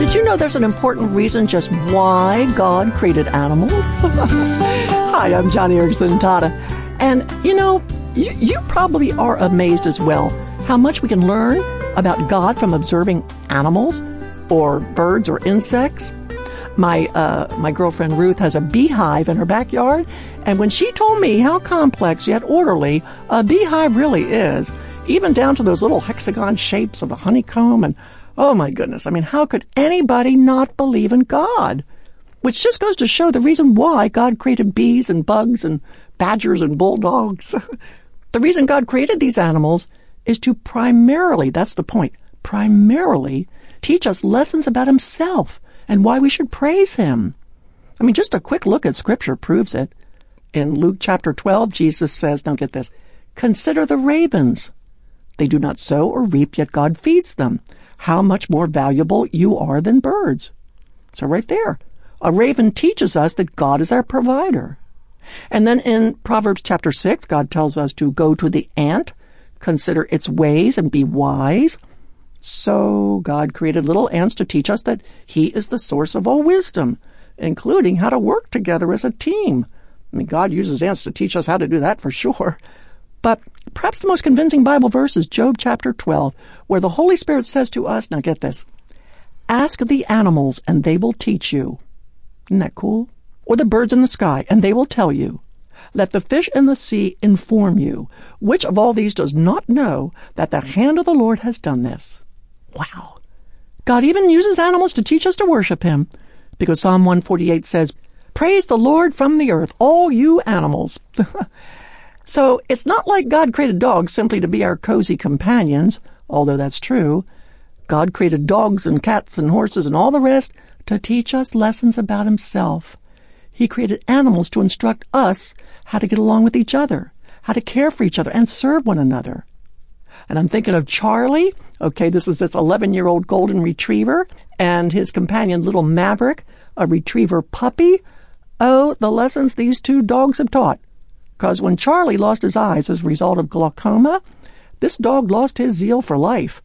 Did you know there's an important reason just why God created animals? Hi, I'm Joni Eareckson Tada. And you know, you, you probably are amazed as well how much we can learn about God from observing animals or birds or insects. My uh, my girlfriend Ruth has a beehive in her backyard, and when she told me how complex yet orderly a beehive really is, even down to those little hexagon shapes of the honeycomb, and oh my goodness, I mean, how could anybody not believe in God? Which just goes to show the reason why God created bees and bugs and badgers and bulldogs. the reason God created these animals is to primarily, that's the point, primarily teach us lessons about Himself and why we should praise Him. I mean, just a quick look at Scripture proves it. In Luke chapter 12, Jesus says, now get this, consider the ravens. They do not sow or reap, yet God feeds them. How much more valuable you are than birds. So right there, a raven teaches us that God is our provider. And then in Proverbs chapter 6, God tells us to go to the ant, consider its ways, and be wise. So God created little ants to teach us that He is the source of all wisdom, including how to work together as a team. I mean, God uses ants to teach us how to do that for sure. But perhaps the most convincing Bible verse is Job chapter 12, where the Holy Spirit says to us, now get this, ask the animals and they will teach you. Isn't that cool? Or the birds in the sky and they will tell you. Let the fish in the sea inform you. Which of all these does not know that the hand of the Lord has done this? Wow. God even uses animals to teach us to worship Him. Because Psalm 148 says, Praise the Lord from the earth, all you animals. so it's not like God created dogs simply to be our cozy companions, although that's true. God created dogs and cats and horses and all the rest to teach us lessons about Himself. He created animals to instruct us how to get along with each other, how to care for each other and serve one another. And I'm thinking of Charlie. Okay, this is this 11 year old golden retriever and his companion little Maverick, a retriever puppy. Oh, the lessons these two dogs have taught. Because when Charlie lost his eyes as a result of glaucoma, this dog lost his zeal for life.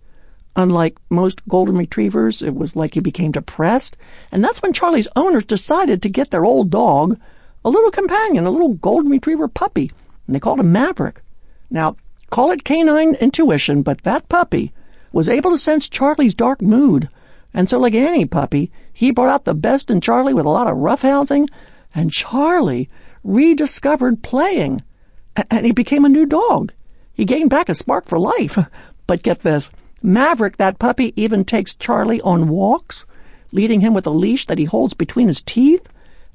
Unlike most golden retrievers, it was like he became depressed. And that's when Charlie's owners decided to get their old dog, a little companion, a little golden retriever puppy. And they called him Maverick. Now, Call it canine intuition, but that puppy was able to sense Charlie's dark mood. And so, like any puppy, he brought out the best in Charlie with a lot of roughhousing, and Charlie rediscovered playing. And he became a new dog. He gained back a spark for life. But get this Maverick, that puppy, even takes Charlie on walks, leading him with a leash that he holds between his teeth.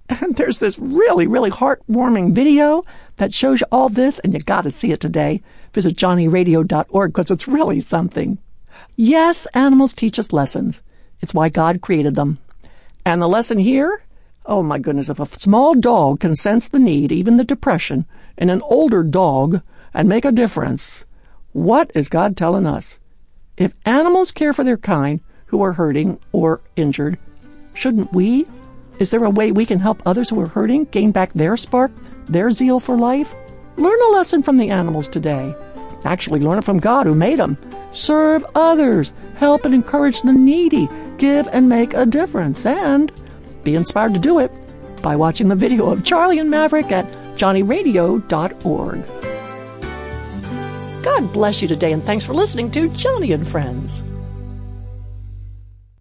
And there's this really, really heartwarming video that shows you all this, and you gotta see it today. Visit joniradio.org because it's really something. Yes, animals teach us lessons. It's why God created them. And the lesson here? Oh my goodness, if a small dog can sense the need, even the depression, in an older dog and make a difference, what is God telling us? If animals care for their kind who are hurting or injured, shouldn't we? Is there a way we can help others who are hurting gain back their spark, their zeal for life? Learn a lesson from the animals today. Actually, learn it from God who made them. Serve others, help and encourage the needy, give and make a difference, and be inspired to do it by watching the video of Charlie and Maverick at joniradio.org. God bless you today, and thanks for listening to Joni and Friends.